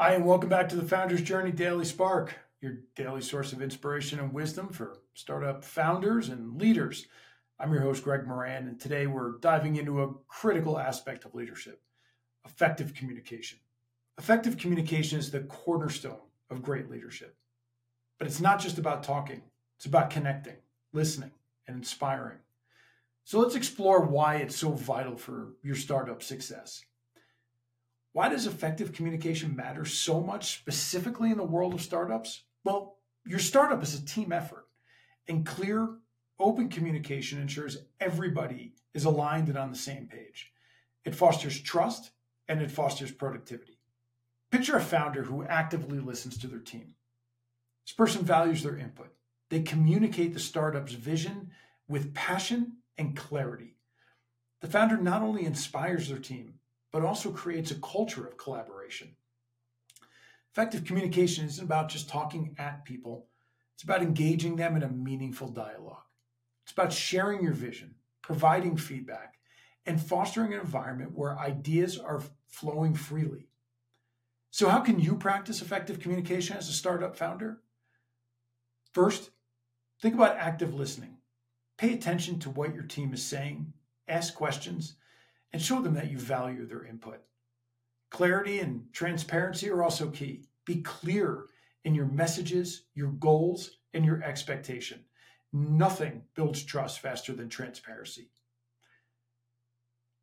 Hi, and welcome back to the Founders Journey Daily Spark, your daily source of inspiration and wisdom for startup founders and leaders. I'm your host, Greg Moran, and today we're diving into a critical aspect of leadership effective communication. Effective communication is the cornerstone of great leadership. But it's not just about talking, it's about connecting, listening, and inspiring. So let's explore why it's so vital for your startup success. Why does effective communication matter so much, specifically in the world of startups? Well, your startup is a team effort, and clear, open communication ensures everybody is aligned and on the same page. It fosters trust and it fosters productivity. Picture a founder who actively listens to their team. This person values their input. They communicate the startup's vision with passion and clarity. The founder not only inspires their team, but also creates a culture of collaboration. Effective communication isn't about just talking at people, it's about engaging them in a meaningful dialogue. It's about sharing your vision, providing feedback, and fostering an environment where ideas are flowing freely. So, how can you practice effective communication as a startup founder? First, think about active listening. Pay attention to what your team is saying, ask questions, and show them that you value their input. Clarity and transparency are also key. Be clear in your messages, your goals, and your expectation. Nothing builds trust faster than transparency.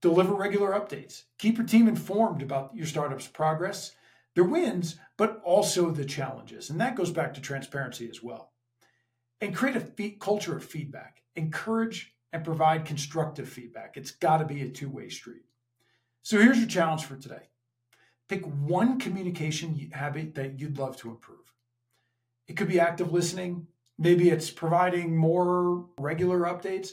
Deliver regular updates. Keep your team informed about your startup's progress, their wins, but also the challenges. And that goes back to transparency as well. And create a culture of feedback. Encourage and provide constructive feedback. It's got to be a two way street. So here's your challenge for today pick one communication habit that you'd love to improve. It could be active listening, maybe it's providing more regular updates,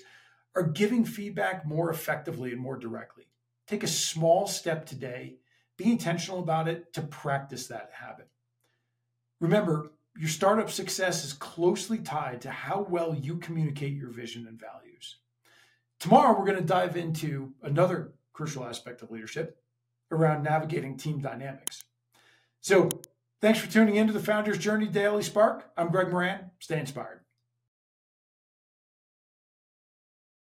or giving feedback more effectively and more directly. Take a small step today, be intentional about it to practice that habit. Remember, your startup success is closely tied to how well you communicate your vision and values. Tomorrow, we're going to dive into another crucial aspect of leadership around navigating team dynamics. So, thanks for tuning in to the Founders Journey Daily Spark. I'm Greg Moran. Stay inspired.